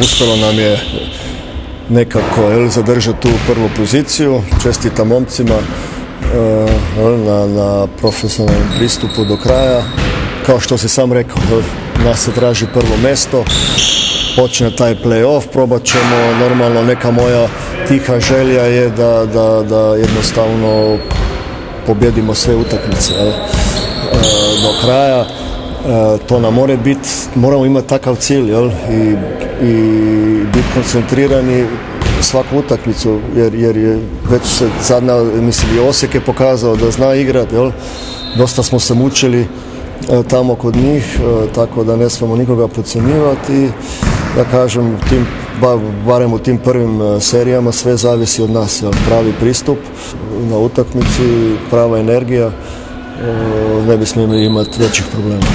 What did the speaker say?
uspjelo nam je nekako zadržati tu prvu poziciju. Čestitam momcima na, na profesionalnom pristupu do kraja. Kao što si sam rekao, nas se traži prvo mesto, počne taj play-off, probat ćemo, normalno neka moja tiha želja je da, da, da jednostavno pobjedimo sve utakmice jel? do kraja. To nam mora biti, moramo imati takav cilj jel? I, i biti koncentrirani svaku utakmicu jer, jer je već sad mislim i Osijek je pokazao da zna igrati jel? dosta smo se mučili e, tamo kod njih e, tako da ne smemo nikoga podcjenjivati da kažem tim barem u tim prvim e, serijama sve zavisi od nas jel? pravi pristup na utakmici prava energija ne bismo imati većih problema